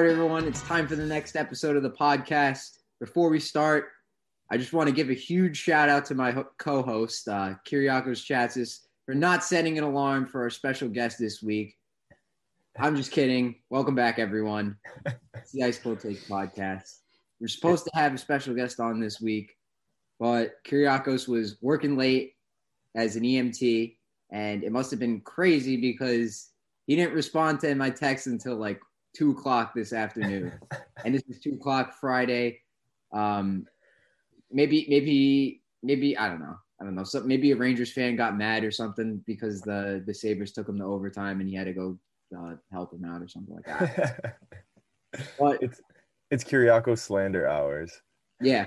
right, everyone, it's time for the next episode of the podcast. Before we start, I just want to give a huge shout out to my co-host, uh, Kyriakos Chatsis, for not setting an alarm for our special guest this week. I'm just kidding. Welcome back, everyone. It's the Ice Cold Take podcast. We're supposed to have a special guest on this week, but Kyriakos was working late as an EMT, and it must have been crazy because he didn't respond to my text until like two o'clock this afternoon, and this is two o'clock Friday. Um, maybe, maybe, maybe I don't know. I don't know. So maybe a Rangers fan got mad or something because the the Sabres took him to overtime and he had to go uh, help him out or something like that. But it's it's Kyriakos slander hours. yeah,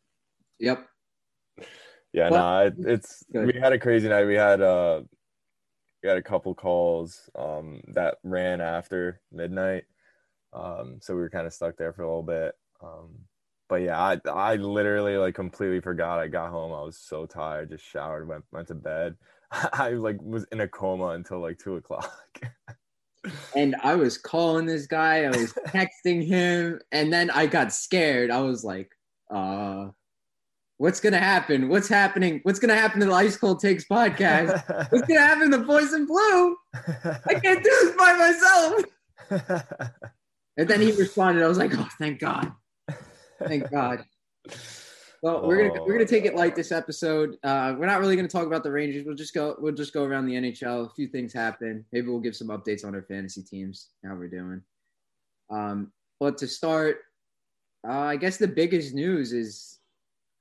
yep. Yeah, no, nah, it, it's good. we had a crazy night. We had uh we had a couple calls um that ran after midnight. Um so we were kind of stuck there for a little bit. Um but yeah, I I literally like completely forgot. I got home, I was so tired, just showered, went went to bed. I like was in a coma until like two o'clock. And I was calling this guy, I was texting him, and then I got scared. I was like, uh, what's gonna happen? What's happening? What's gonna happen to the Ice Cold Takes podcast? What's gonna happen to Boys in Blue? I can't do this by myself. And then he responded. I was like, oh, thank God. Thank God. Well, we're gonna we're gonna take it light this episode. Uh, we're not really gonna talk about the Rangers. We'll just go we'll just go around the NHL. A few things happen. Maybe we'll give some updates on our fantasy teams, how we're doing. Um, but to start, uh, I guess the biggest news is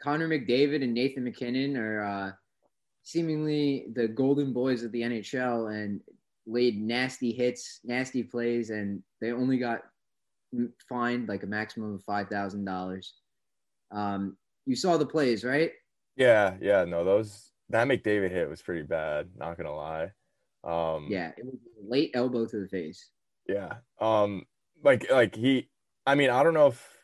Connor McDavid and Nathan MacKinnon are uh, seemingly the golden boys of the NHL and laid nasty hits, nasty plays, and they only got fined like a maximum of five thousand dollars. Um, you saw the plays, right? yeah, yeah, no, those that McDavid hit was pretty bad, not gonna lie. Um Yeah, it was a late elbow to the face. Yeah. Um like like he I mean, I don't know if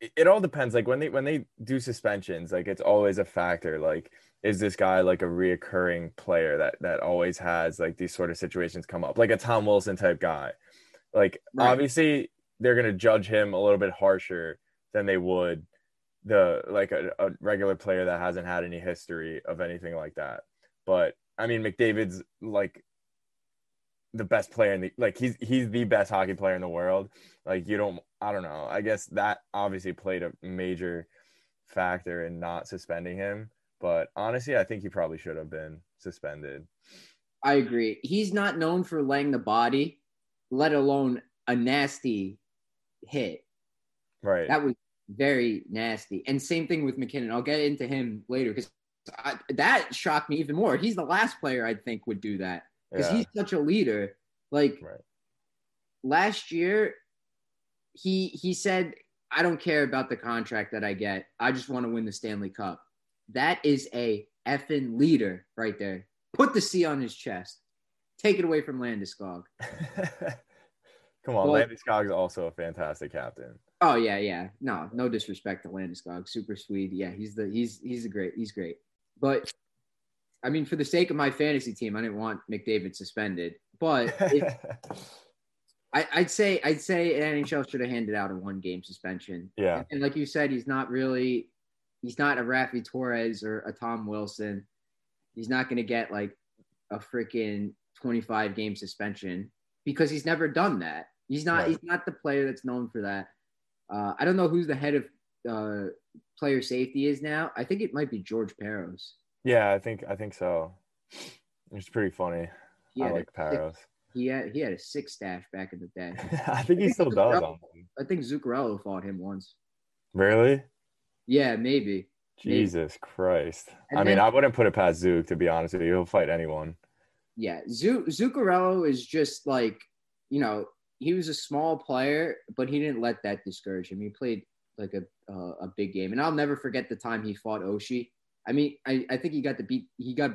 it, all depends. Like when they when they do suspensions, like it's always a factor. Like, is this guy like a reoccurring player that that always has like these sort of situations come up? Like a Tom Wilson type guy. Like Right. obviously they're gonna judge him a little bit harsher than they would the like a, a regular player that hasn't had any history of anything like that. But I mean McDavid's like the best player in the like he's he's the best hockey player in the world. Like you don't I don't know. I guess that obviously played a major factor in not suspending him. But honestly, I think he probably should have been suspended. I agree. He's not known for laying the body, let alone a nasty hit. Right. That was very nasty. And same thing with MacKinnon. I'll get into him later because that shocked me even more. He's the last player I think would do that because Yeah. he's such a leader. Like Right. last year, he he said, "I don't care about the contract that I get. I just want to win the Stanley Cup." That is a effing leader right there. Put the C on his chest. Take it away from Landeskog. Come on, Well- Landeskog is also a fantastic captain. Oh yeah, yeah. No, no disrespect to Landeskog. Super sweet. Yeah, he's the he's he's a great he's great. But I mean, for the sake of my fantasy team, I didn't want McDavid suspended. But if, I, I'd say I'd say NHL should have handed out a one game suspension. Yeah. And, and like you said, he's not really he's not a Raffi Torres or a Tom Wilson. He's not going to get like a freaking 25 game suspension because he's never done that. He's not Right. he's not the player that's known for that. Uh, I don't know who's the head of uh, player safety is now. I think it might be George Parros. Yeah, I think I think so. It's pretty funny. He I like Parros. He had he had a six stash back in the day. I think he still does. honestly. I think Zuccarello fought him once. Really? Yeah, maybe. Maybe. Jesus Christ. And I mean, I wouldn't put it past Zook to be honest with you. He'll fight anyone. Yeah, Zu- Zuccarello is just like, you know, he was a small player, but he didn't let that discourage him. He played like a uh, a big game, and I'll never forget the time he fought Oshie. I mean, I, I think he got the beat. He got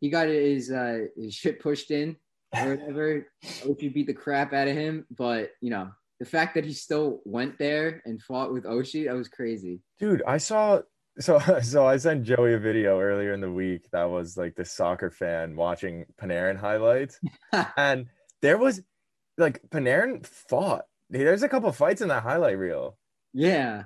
he got his uh, his shit pushed in or whatever. Oshie beat the crap out of him, but you know, the fact that he still went there and fought with Oshie, that was crazy. Dude, I saw so so I sent Joey a video earlier in the week that was like the soccer fan watching Panarin highlights. and there was like Panarin fought. There's a couple fights in that highlight reel. Yeah,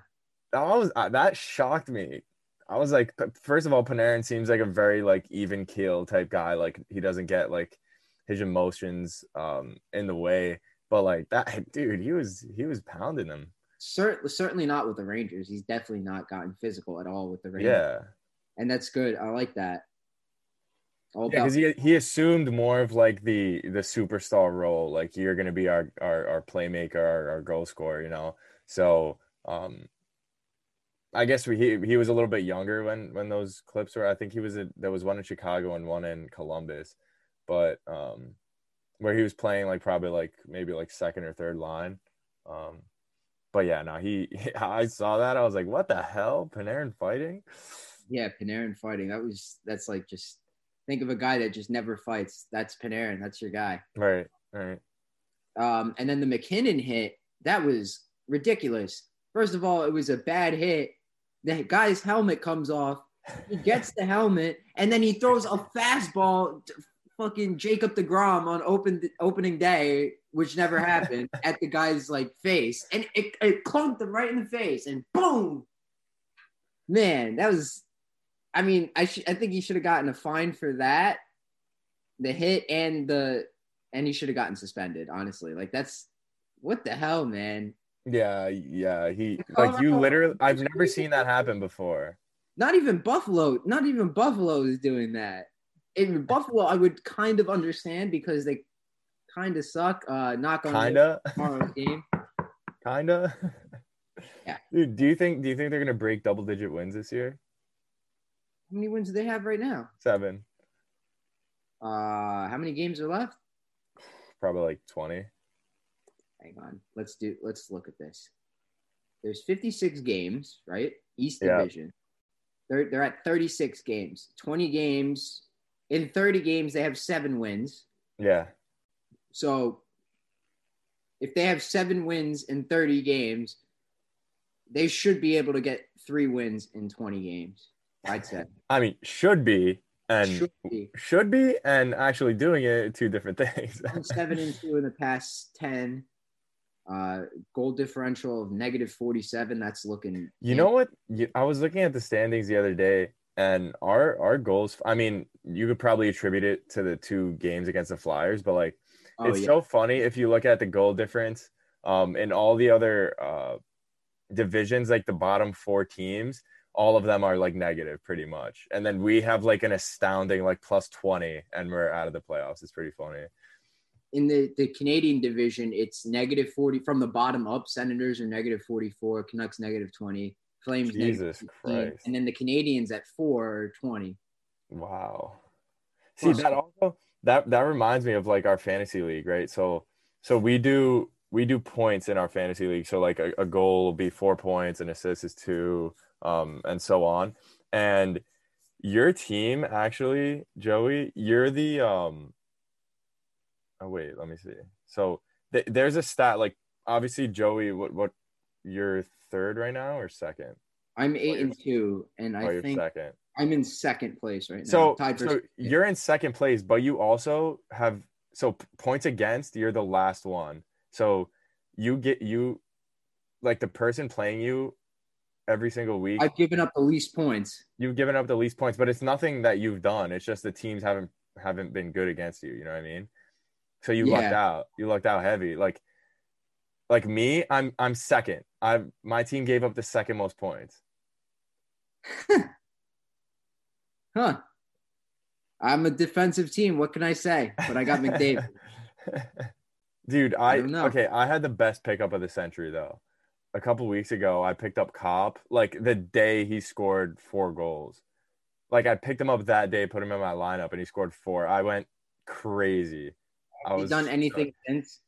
That was uh, that shocked me. I was like, first of all, Panarin seems like a very like even keel type guy. Like he doesn't get like his emotions um in the way. But like that dude, he was he was pounding them. Cer- certainly not with the Rangers. He's definitely not gotten physical at all with the Rangers. Yeah. and that's good. I like that. All Yeah, about because he he assumed more of like the the superstar role, like you're gonna be our our, our playmaker, our, our goal scorer, you know. So um, I guess we, he he was a little bit younger when when those clips were. I think he was a, there was one in Chicago and one in Columbus, but um, where he was playing like probably like maybe like second or third line. Um, but yeah, no, he I saw that I was like, what the hell, Panarin fighting? yeah, Panarin fighting. That was that's like just think of a guy that just never fights. That's Panarin. That's your guy. Right, right. Um, and then the MacKinnon hit that was ridiculous. First of all, it was a bad hit. The guy's helmet comes off. He gets the helmet, and then he throws a fastball. To fucking Jacob Degrom on open opening day, which never happened, at the guy's like face, and it, it clunked him right in the face, and boom. Man, that was. I mean, I sh- I think he should have gotten a fine for that, the hit and the, and he should have gotten suspended. Honestly, like that's what the hell, man. Yeah, yeah. He like you literally I've never seen that happen before. Not even Buffalo, not even Buffalo is doing that. In Buffalo, I would kind of understand because they kind of suck. Uh, knock on Kinda. tomorrow's game. Kinda. Yeah. Dude, do you think do you think they're gonna break double digit wins this year? How many wins do they have right now? Seven. Uh, how many games are left? Probably like twenty. Hang on, let's do. Let's look at this. There's 56 games, right? East Yeah. Division. They're they're at 36 games. 20 games. In 30 games, they have seven wins. Yeah. So if they have seven wins in 30 games, they should be able to get three wins in 20 games. I'd say. I mean, should be and Should be. should be and actually doing it two different things. Seven and two in the past 10. Uh, goal differential of negative 47. That's looking. You know what? You, I was looking at the standings the other day, and our our goals. I mean, you could probably attribute it to the two games against the Flyers, but like, Oh, it's yeah. so funny if you look at the goal difference. Um, in all the other uh divisions, like the bottom four teams, all of them are like negative pretty much, and then we have like an astounding like plus twenty, and we're out of the playoffs. It's pretty funny. In the, the Canadian division, it's negative 40 from the bottom up. Senators are negative 44, Canucks negative 20, Flames Jesus 15, Christ. and then the Canadiens at four are 20. Wow. See that also that that reminds me of like our fantasy league, right? So so we do we do points in our fantasy league. So like a, a goal will be four points, an assist is two, um, and so on. And your team actually, Joey, you're the um oh wait, let me see. So th- there's a stat like obviously Joey, what what you're third right now or second? I'm eight and two, and oh, I you're think second. I'm in second place right now. So, tied so you're in second place, but you also have so points against. You're the last one, so you get you like the person playing you every single week. I've given up the least points. you've given up the least points, but it's nothing that you've done. It's just the teams haven't haven't been good against you. You know what I mean? So you lucked out. You lucked out heavy. Like like me, I'm I'm second. I my team gave up the second most points. Huh. I'm a defensive team. What can I say? But I got McDavid. Dude, I, I okay, I had the best pickup of the century though. A couple weeks ago, I picked up Cop like the day he scored four goals. Like I picked him up that day, put him in my lineup, and he scored four. I went crazy. He done anything since?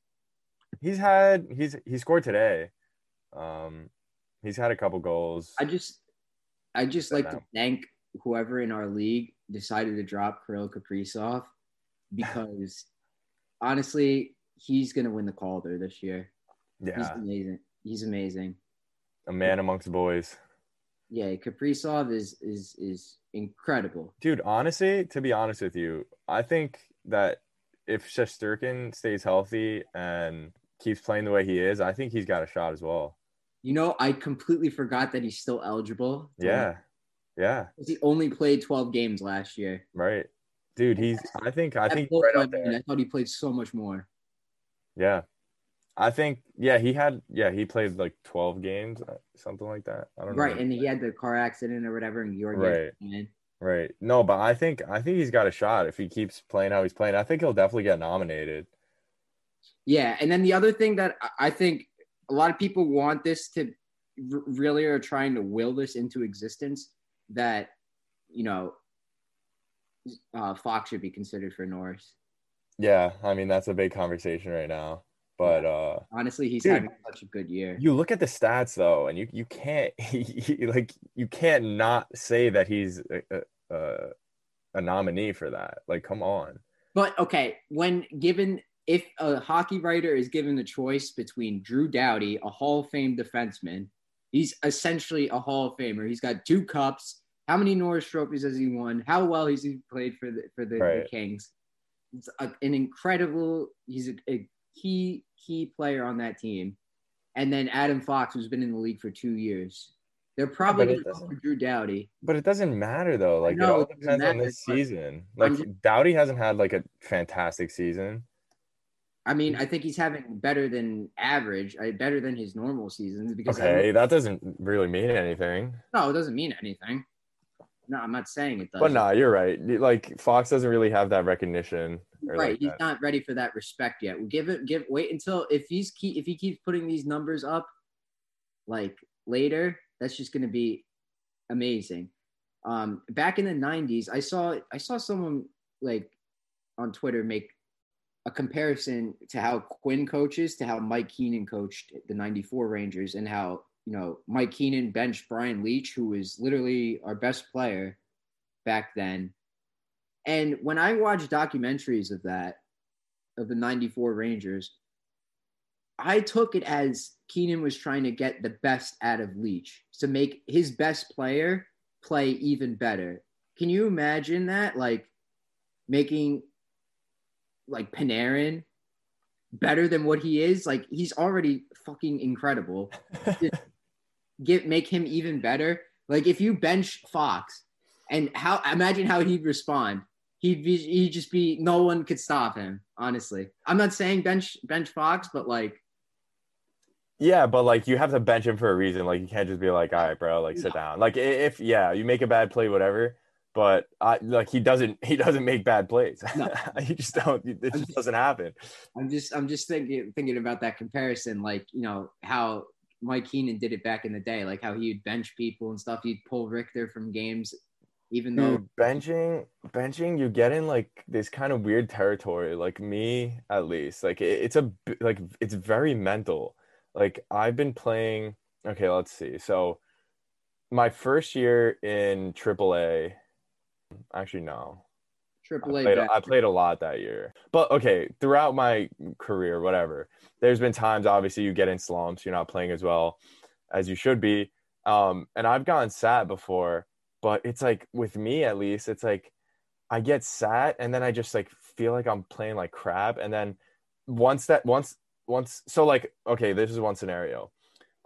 He's had he's he scored today. Um, he's had a couple goals. I just, I just like to thank whoever in our league decided to drop Kirill Kaprizov because honestly, he's gonna win the Calder this year. Yeah, he's amazing. He's amazing. a man amongst boys. Yeah, Kaprizov is is is incredible. Dude, honestly, to be honest with you, I think that if Shesterkin stays healthy and keeps playing the way he is, I think he's got a shot as well. You know, I completely forgot that he's still eligible. Yeah. Yeah. He only played 12 games last year. Right. Dude, he's I think I think right up there. I thought he played so much more. Yeah. I think yeah, he had yeah, he played like 12 games, uh, something like that. I don't know. Right, and he had the car accident or whatever, and Georgiev Right. Right. No, but I think I think he's got a shot if he keeps playing how he's playing. I think he'll definitely get nominated. Yeah, and then the other thing that I- I think a lot of people want this to really are trying to will this into existence that you know uh, Fox should be considered for Norris. Yeah, I mean that's a big conversation right now. But uh Honestly, he's Dude. having such a good year. you look at the stats though, and you you can't like you can't not say that he's a, a, a nominee for that. Like, come on. But okay, when given if a hockey writer is given the choice between Drew Doughty, a Hall of Fame defenseman, he's essentially a Hall of Famer. He's got two cups. How many Norris trophies has he won? How well has he played for the for the, the Kings? It's a, an incredible. He's a, a key key player on that team. And then Adam Fox, who's been in the league for two years. They're probably going to go doesn't- for Drew Doughty. But it doesn't matter though. Like know, it all it depends on matter, this season. Like just- Doughty hasn't had like a fantastic season. I mean, I think he's having better than average, uh, better than his normal seasons because Okay, that doesn't really mean anything. No, it doesn't mean anything. No, I'm not saying it does. But nah, you're right. Like Fox doesn't really have that recognition. right. like he's that. not ready for that respect yet. Give it. Give. Wait until if he's keep if he keeps putting these numbers up, like later, that's just going to be amazing. Um, back in the '90s, I saw I saw someone like on Twitter make a comparison to how Quinn coaches to how Mike Keenan coached the '94 Rangers, and how you know Mike Keenan benched Brian Leetch, who was literally our best player back then. And when I watch documentaries of that, of the 94 Rangers, I took it as Keenan was trying to get the best out of Leach to make his best player play even better. Can you imagine that? Like making like Panarin better than what he is? Like he's already fucking incredible. Get make him even better. Like if you bench Fox and how imagine how he'd respond. He'd be he'd just be no one could stop him, honestly. I'm not saying bench bench Fox, but like Yeah, but like you have to bench him for a reason. Like you can't just be like, all right, bro, like sit down. Like if yeah, you make a bad play, whatever. But I like he doesn't he doesn't make bad plays. No. he just don't. It just doesn't happen. I'm just I'm just thinking thinking about that comparison, like you know how Mike Keenan did it back in the day, like how he'd bench people and stuff. He'd pull Richter from games, even though Dude, benching, benching, you get in like this kind of weird territory. Like me, at least, like it, it's a like it's very mental. Like I've been playing. Okay, let's see. So my first year in AAA, actually no, I AAA played, I played a lot that year. But okay, throughout my career, whatever, there's been times obviously you get in slumps, you're not playing as well as you should be. Um, and I've gotten sat before, but it's like with me at least, it's like I get sat and then I just like feel like I'm playing like crap. And then once that once once so like okay, this is one scenario.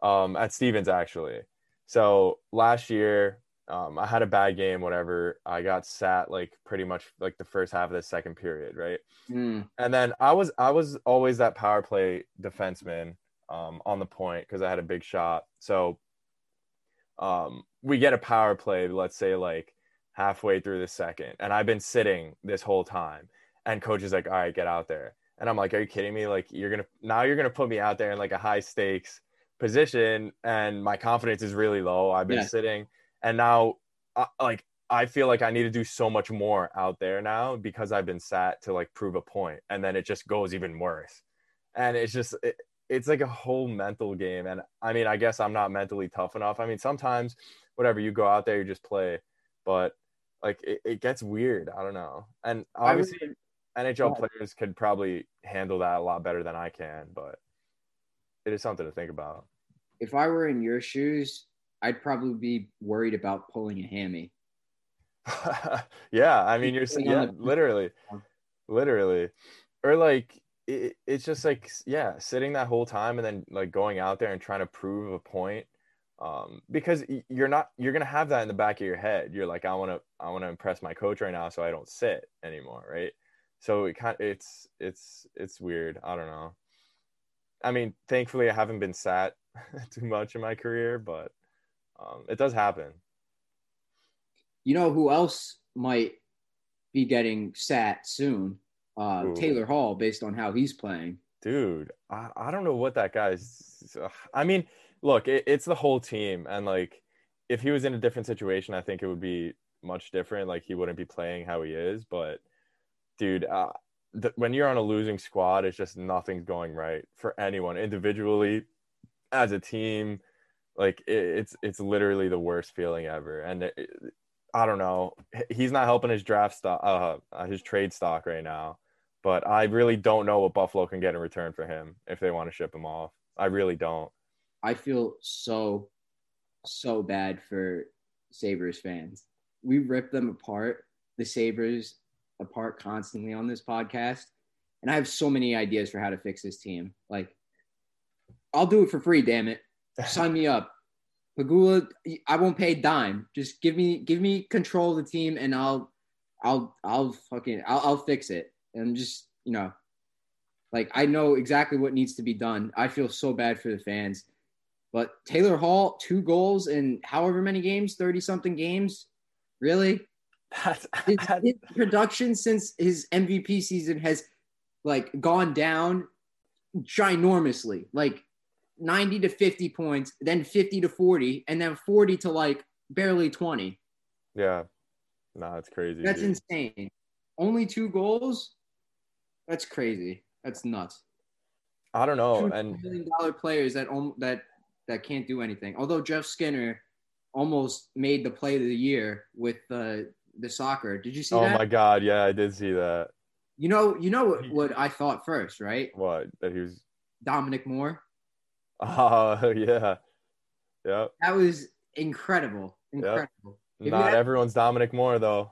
Um at Stevens actually. So last year, um, I had a bad game, whatever. I got sat like pretty much like the first half of the second period, right? Mm, And then I was I was always that power play defenseman um, on the point because I had a big shot. So um, we get a power play, let's say like halfway through the second, and I've been sitting this whole time, and coach is like, "All right, get out there." And I'm like, are you kidding me? Like you're gonna now you're gonna put me out there in like a high stakes position, and my confidence is really low. I've been Yeah. sitting, and now uh, like I feel like I need to do so much more out there now because I've been sat to like prove a point, and then it just goes even worse. And it's just it, it's like a whole mental game. And I mean, I guess I'm not mentally tough enough. I mean, sometimes whatever you go out there, you just play, but like it, it gets weird. I don't know. And I would- obviously, NHL players could probably handle that a lot better than I can, but it is something to think about. if I were in your shoes, I'd probably be worried about pulling a hammy. yeah, I mean, you're Sitting yeah, literally, literally, or like it, it's just like yeah, sitting that whole time and then like going out there and trying to prove a point, um, because you're not you're gonna have that in the back of your head. You're like, I want to I want to impress my coach right now, so I don't sit anymore, right? So it kind it's it's it's weird. I don't know. I mean, thankfully, I haven't been sat too much in my career, but um, it does happen. You know who else might be getting sat soon? Uh? Taylor Hall, based on how he's playing. dude I, I don't know what that guy's i mean look it, it's the whole team and like if he was in a different situation i think it would be much different like he wouldn't be playing how he is but dude uh, th- when you're on a losing squad it's just nothing's going right for anyone individually as a team like it, it's it's literally the worst feeling ever and it, it- i don't know he's not helping his draft stock uh, uh, his trade stock right now but I really don't know what Buffalo can get in return for him if they want to ship him off. I really don't. I feel so, so bad for Sabres fans. We rip them apart, the Sabres apart constantly on this podcast. And I have so many ideas for how to fix this team. Like, I'll do it for free, damn it. Sign me up. Pegula, I won't pay a dime. Just give me give me control of the team and I'll I'll I'll fucking I'll, I'll fix it. And just, you know, like I know exactly what needs to be done. I feel so bad for the fans. But Taylor Hall, two goals in however many games, 30 something games. Really? That's, His, his production since his MVP season has like gone down ginormously. Like 90 to 50 points, then 50 to 40, and then 40 to like barely 20. yeah. No, it's crazy. That's dude. insane. Only two goals? That's crazy. That's nuts. I don't know. And million dollar players that that that can't do anything. Although Jeff Skinner almost made the play of the year with the the soccer. Did you see oh that? my god, yeah, I did see that. You know, you know what, what I thought first, right? What that he was. Dominic Moore. Oh yeah, yeah. That was incredible, incredible. You Not have- everyone's Dominic Moore though.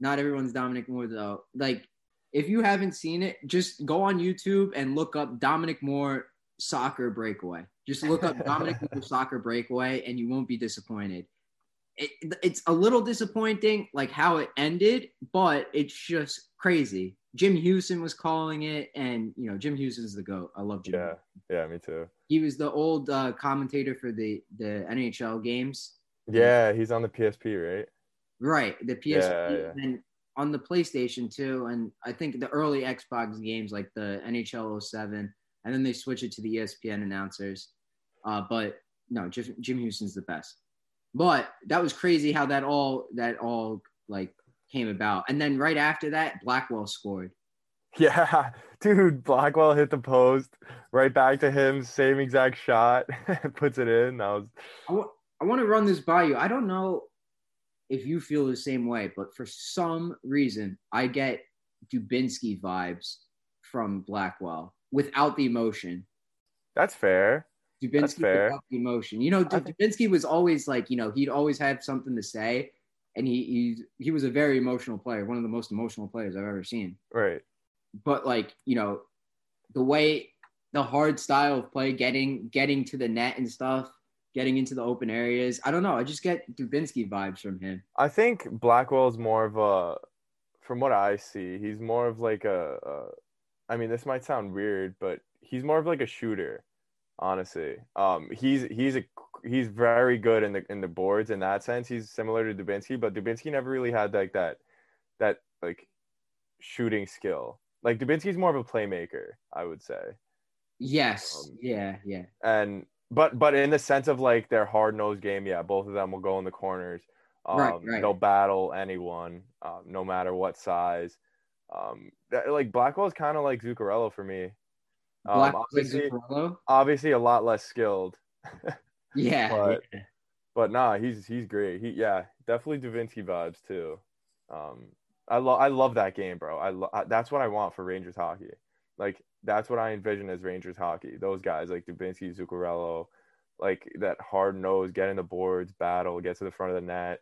Not everyone's Dominic Moore though. Like, if you haven't seen it, just go on YouTube and look up Dominic Moore soccer breakaway. Just look up Dominic Moore soccer breakaway, and you won't be disappointed. It, it's a little disappointing, like how it ended, but it's just crazy. Jim Houston was calling it, and you know Jim Houston's the goat. I love Jim. Yeah, yeah, me too. He was the old uh, commentator for the the NHL games. Yeah, he's on the PSP, right? Right, the PSP Yeah, yeah. and on the PlayStation too, and I think the early Xbox games like the NHL 07, and then they switch it to the ESPN announcers. Uh, but no, Jim, Jim Houston's the best. But that was crazy how that all that all like came about, and then right after that, Blackwell scored. Yeah, dude, Blackwell hit the post, right back to him, same exact shot, puts it in. That was I wa- I want to run this by you. I don't know if you feel the same way, but for some reason, I get Dubinsky vibes from Blackwell without the emotion. that's fair. Dubinsky fair. without the emotion. You know, Dubinsky was always like, you know, he'd always have something to say, and he he he was a very emotional player, one of the most emotional players I've ever seen. Right. But like, you know, the way the hard style of play, getting getting to the net and stuff, getting into the open areas. I don't know. I just get Dubinsky vibes from him. I think Blackwell's more of a, from what I see, he's more of like a, a I mean, this might sound weird, but he's more of like a shooter, honestly. Um, he's he's a he's very good in the in the boards in that sense. He's similar to Dubinsky, but Dubinsky never really had like that that like shooting skill Like Dubinsky's more of a playmaker, I would say. Yes. Um, yeah. Yeah. And but but in the sense of like their hard nosed game, yeah, both of them will go in the corners. Um, Right, right. They'll battle anyone, um, no matter what size. Um, that, like Blackwell is kind of like Zuccarello for me. Um, Black obviously, obviously a lot less skilled, Yeah. but- yeah. but nah, he's he's great. He yeah, definitely Dubinsky vibes too. Um, I love I love that game, bro. I, lo- I that's what I want for Rangers hockey. Like that's what I envision as Rangers hockey. Those guys like Dubinsky, Zuccarello, like that hard nose, get in the boards, battle, get to the front of the net.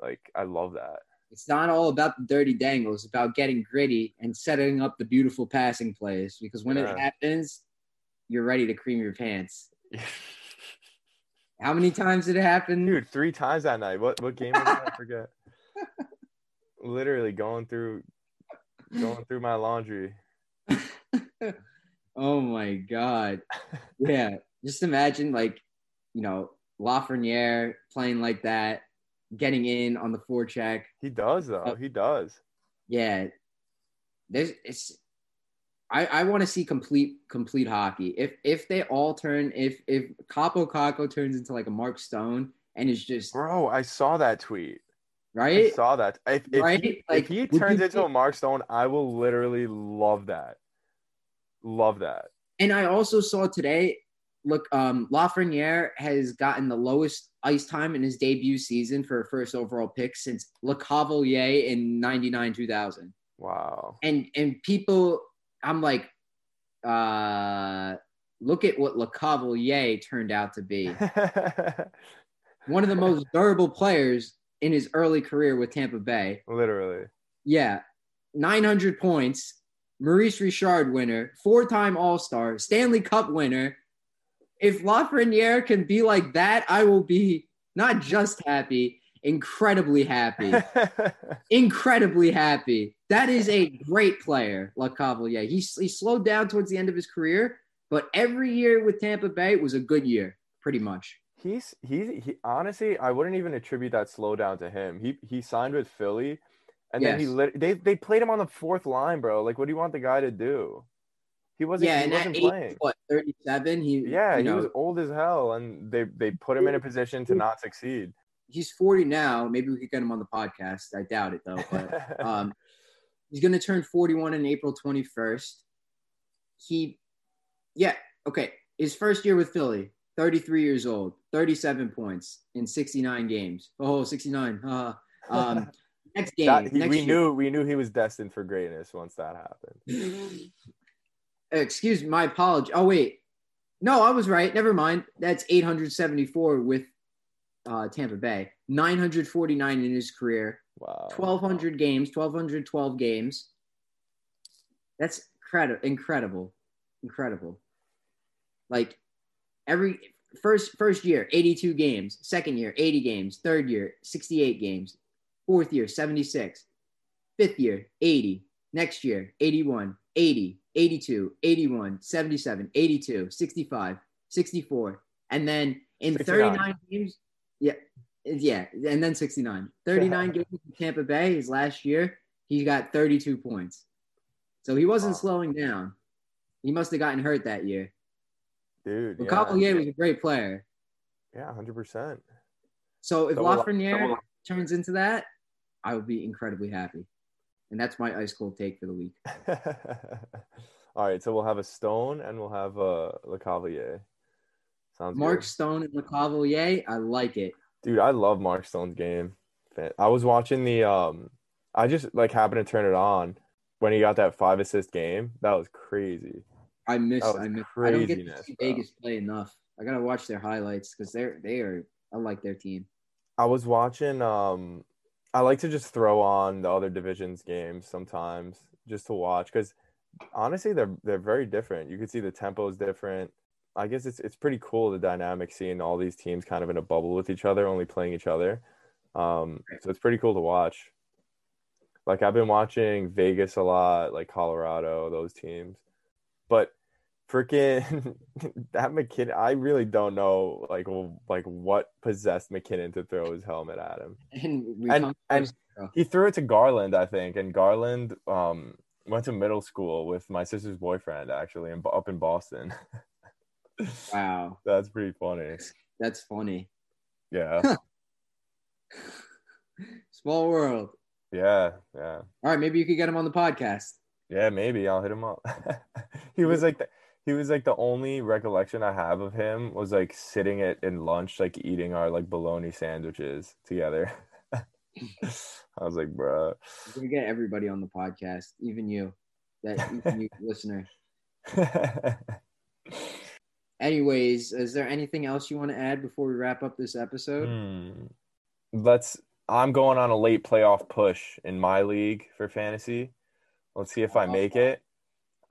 Like I love that. It's not all about the dirty dangles. It's about getting gritty and setting up the beautiful passing plays. Because when Yeah. it happens, you're ready to cream your pants. How many times did it happen? Dude, three times that night. What what game was that? I forget. Literally going through going through my laundry. oh my god. Yeah. Just imagine like, you know, Lafreniere playing like that, getting in on the forecheck. He does though. Uh, He does. Yeah. There's it's I, I want to see complete complete hockey. If if they all turn if if Kaapo Kakko turns into like a Mark Stone and is just Bro, I saw that tweet. Right? I saw that. If, if Right? he, Like, if he turns into a Mark Stone, I will literally love that. Love that. And I also saw today, look, um, Lafreniere has gotten the lowest ice time in his debut season for a first overall pick since Lecavalier in 99 2000. Wow. And, and people, I'm like, uh, look at what Lecavalier turned out to be. One of the most durable players in his early career with Tampa Bay. literally. Yeah, 900 points. Maurice Richard winner, four-time All-Star, Stanley Cup winner. If Lafreniere can be like that, I will be not just happy, incredibly happy. incredibly happy. That is a great player, Lecavalier. He, he slowed down towards the end of his career, but every year with Tampa Bay was a good year, pretty much. he's he's he honestly, I wouldn't even attribute that slowdown to him. He he signed with Philly, and then he lit, they they played him on the fourth line, bro. Like, what do you want the guy to do? He wasn't. Yeah, he and at wasn't age, playing. what, 37? He, Yeah, you he was old as hell, and they they put him in a position to not succeed. he's 40 now. Maybe we could get him on the podcast. I doubt it, though. But um, he's going to turn 41 on April 21st. He, yeah, okay. His first year with Philly, 33 years old, 37 points in 69 games. Oh, 69. Uh, um, next game. That- he- next we year. knew we knew he was destined for greatness once that happened. Excuse my apology. Oh, wait. No, I was right. Never mind. That's 874 with uh, Tampa Bay, 949 in his career. Wow. 1200 games 1212 games that's credi- incredible incredible like every first first year 82 games second year 80 games third year 68 games fourth year 76 fifth year 80 next year 81 80 82 81 77 82 65 64 and then in 69. 39 games yeah yeah and then 69 39 games in tampa bay his last year he got 32 points so he wasn't Wow. slowing down he must have gotten hurt that year Dude. but Yeah, Cavalier was a great player yeah, hundred percent. so if So Lafreniere turns into that i would be incredibly happy and that's my ice cold take for the week All right, so we'll have a Stone and we'll have a Lecavalier. Sounds mark good. stone and Lecavalier, i like it Dude, I love Mark Stone's game. I was watching the um I just like happened to turn it on when he got that five assist game. That was crazy. I miss. I miss. I don't get to see bro. Vegas play enough. I gotta watch their highlights because they're they are. I like their team. I was watching um I like to just throw on the other divisions games sometimes just to watch cuz honestly they're they're very different. You can see the tempo is different. I guess it's it's pretty cool the dynamic seeing all these teams kind of in a bubble with each other, only playing each other. Um so it's pretty cool to watch. Like I've been watching Vegas a lot, like Colorado, those teams. But freaking that MacKinnon, I really don't know like like what possessed MacKinnon to throw his helmet at him. And we And- and- He threw it to Garland, I think, and Garland um went to middle school with my sister's boyfriend actually, in, up in Boston. Wow, That's pretty funny. that's funny. Yeah, Small world. yeah, yeah, All right, maybe you could get him on the podcast. yeah. Maybe I'll hit him up. he was like, the, he was like the only recollection I have of him was like sitting at in lunch, like eating our like bologna sandwiches together. I was like, bruh. We're gonna get everybody on the podcast, even you, that even you listener. Anyways, is there anything else you want to add before we wrap up this episode? Hmm. Let's. I'm going on a late playoff push in my league for fantasy. Let's see if I make it.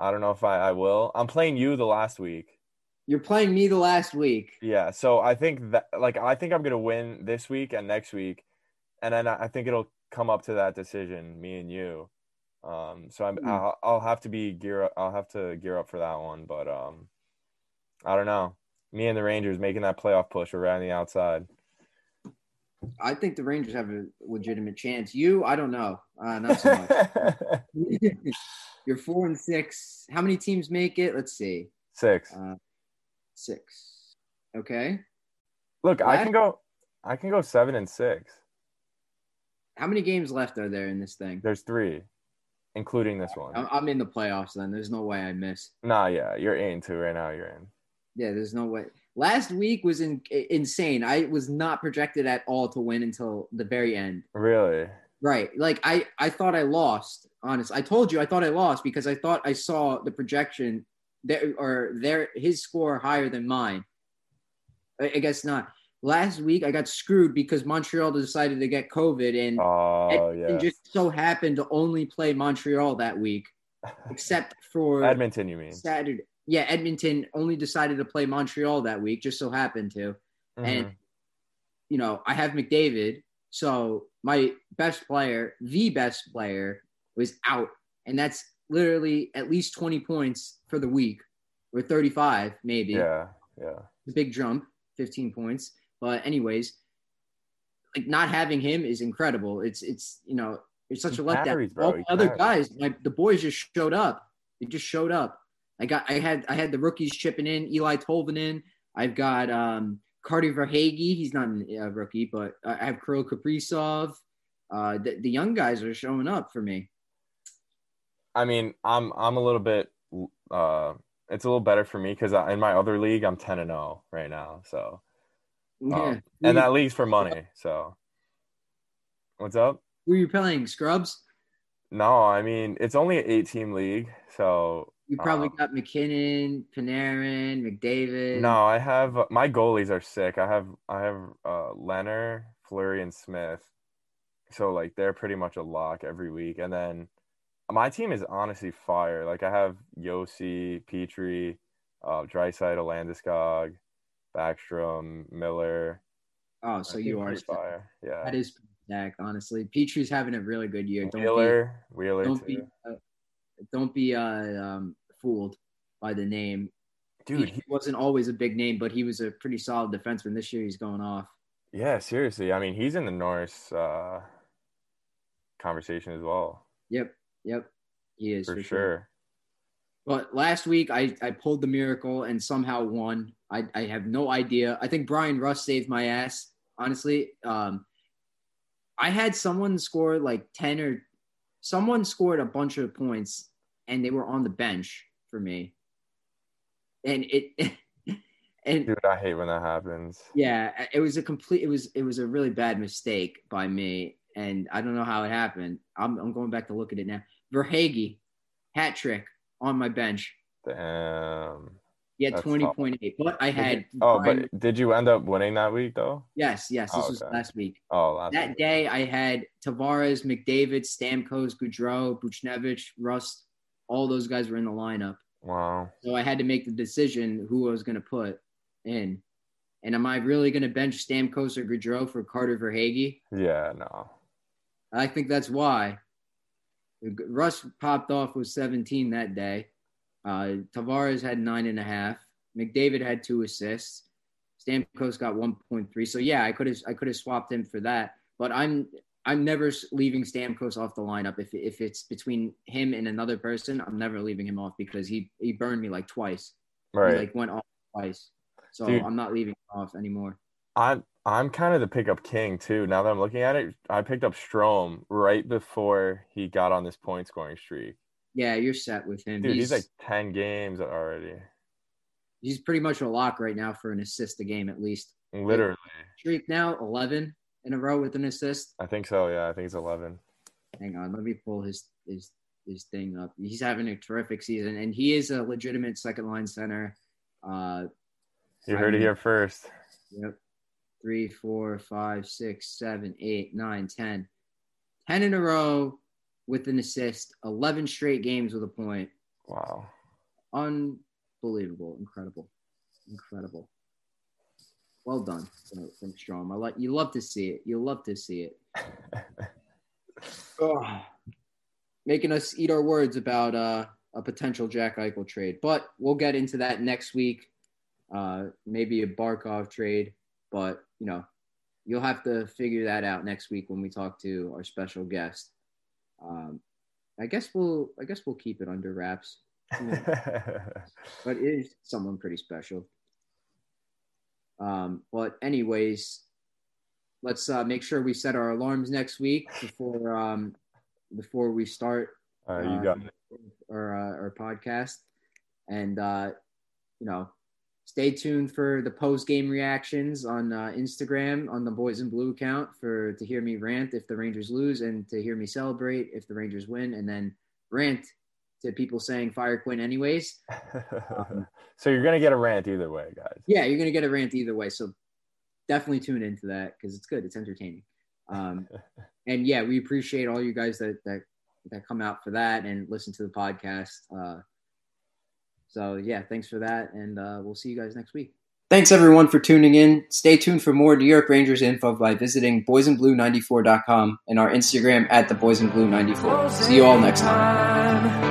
I don't know if I, I will. I'm playing you the last week. You're playing me the last week. Yeah, so I think that like I think I'm gonna win this week and next week, and then I think it'll come up to that decision, me and you. Um, so I'm Hmm. I'll, I'll have to be gear up. I'll have to gear up for that one, but um, I don't know. Me and the Rangers making that playoff push around the outside. I think the Rangers have a legitimate chance. You, I don't know. Uh, not so much. You're four and six. How many teams make it? Let's see. Six. Uh, six. Okay. Look, I can go. I can go seven and six. How many games left are there in this thing? There's three, including this I'm, one. I'm in the playoffs then. There's no way I miss. Nah, yeah, you're in two right now. You're in. Yeah, there's no way. Last week was in, insane. I was not projected at all to win until the very end. Really? Right. Like I, I thought I lost. Honest. I told you I thought I lost because I thought I saw the projection there or there his score higher than mine. I, I guess not. Last week I got screwed because Montreal decided to get COVID and Oh Edmonton yeah. just so happened to only play Montreal that week, except for Edmonton, you mean? Saturday. Yeah, Edmonton only decided to play Montreal that week, just so happened to. And Mhm. you know, I have McDavid, so my best player, the best player, was out, and that's literally at least twenty points for the week, or thirty-five maybe. yeah, yeah. a big jump, fifteen points. But anyways, like not having him is incredible. It's it's you know it's such He a letdown. All the other carries. guys, like the boys, just showed up. They just showed up. I got I had I had the rookies chipping in. Eeli Tolvanen. I've got um Carter Verhaeghe. He's not a rookie, but I have Kirill Kaprizov. Uh, the, the young guys are showing up for me. I mean, I'm I'm a little bit. Uh, it's a little better for me because in my other league, I'm ten and zero right now. So, Yeah. um, and that league's for money. So, what's up? Who are you playing? Scrubs? No, I mean it's only an eight team league. So You probably Um, got MacKinnon, Panarin, McDavid. no, I have my goalies are sick. I have I have uh Leonard, Fleury, and Smith. So like they're pretty much a lock every week. And then my team is honestly fire. Like I have Josi, Petry, uh Draisaitl, Landeskog, Backstrom, Miller. Oh, so you are fire. Yeah. That is stacked, honestly. Petry's having a really good year. Don't Wheeler, Wheeler don't too. be, uh, don't be uh, um, fooled by the name. Dude, he wasn't always a big name, but he was a pretty solid defenseman. This year, he's going off. Yeah, seriously. I mean, he's in the Norris uh, conversation as well, Yep, yep, he is for, for, sure. But last week, I I pulled the miracle and somehow won. I I have no idea. I think Bryan Rust saved my ass. Honestly, um, I had someone score like ten or someone scored a bunch of points, and they were on the bench for me. And it, and Dude, I hate when that happens. yeah, it was a complete. It was it was a really bad mistake by me, and I don't know how it happened. I'm I'm going back to look at it now. Verhaeghe, hat trick on my bench. Damn. That's twenty point eight, but I had oh, Brian- but did you end up winning that week though? yes, yes. This Oh, was okay. last week. Oh, last That week. day, I had Tavares, McDavid, Stamkos, Gaudreau, Buchnevich, Rust. All those guys were in the lineup, Wow. so I had to make the decision who I was going to put in. And am I really going to bench Stamkos or Gaudreau for Carter Verhaeghe? Yeah, no. I think that's why. Rust popped off with 17 that day. Uh, Tavares had nine and a half. McDavid had two assists. Stamkos got 1.3. So yeah, I could have I could have swapped him for that. But I'm I'm never leaving Stamkos off the lineup. If if it's between him and another person, I'm never leaving him off because he he burned me like twice. He like went off twice. So Dude. I'm not leaving him off anymore. I'm I'm kind of the pickup king too. Now that I'm looking at it, I picked up Strom right before he got on this point scoring streak. Yeah, you're set with him. Dude, he's, he's like ten games already. he's pretty much a lock right now for an assist a game at least. Literally. Streak now 11 in a row with an assist. I think so, yeah. I think it's eleven. Hang on, let me pull his his his thing up. He's having a terrific season, and he is a legitimate second line center. Uh, You heard it here first. Yep. Three, four, five, six, seven, eight, nine, ten. Ten in a row with an assist. Eleven straight games with a point. Wow. Unbelievable. Incredible. Incredible. Well done from- from Strome. I like you love to see it. You love to see it. Ugh. Making us eat our words about uh, a potential Jack Eichel trade, but we'll get into that next week. Uh, maybe a Barkov trade, but you know, you'll have to figure that out next week when we talk to our special guest. Um, I guess we'll, I guess we'll keep it under wraps, but it is someone pretty special. Um, but anyways, let's uh, make sure we set our alarms next week before um, before we start All right, you got um, our uh, our podcast, and uh, you know, stay tuned for the post game reactions on uh, Instagram on the Boys in Blue account for to hear me rant if the Rangers lose and to hear me celebrate if the Rangers win, and then rant to people saying fire Quinn anyways. so you're gonna get a rant either way, guys. Yeah, you're gonna get a rant either way, so definitely tune into that because it's good, it's entertaining. Um, and yeah, we appreciate all you guys that that that come out for that and listen to the podcast. Uh, so yeah, thanks for that, and uh, we'll see you guys next week. Thanks everyone for tuning in. Stay tuned for more New York Rangers info by visiting boysinblue94.com and our Instagram at the Boys in Blue 94. See you all next time.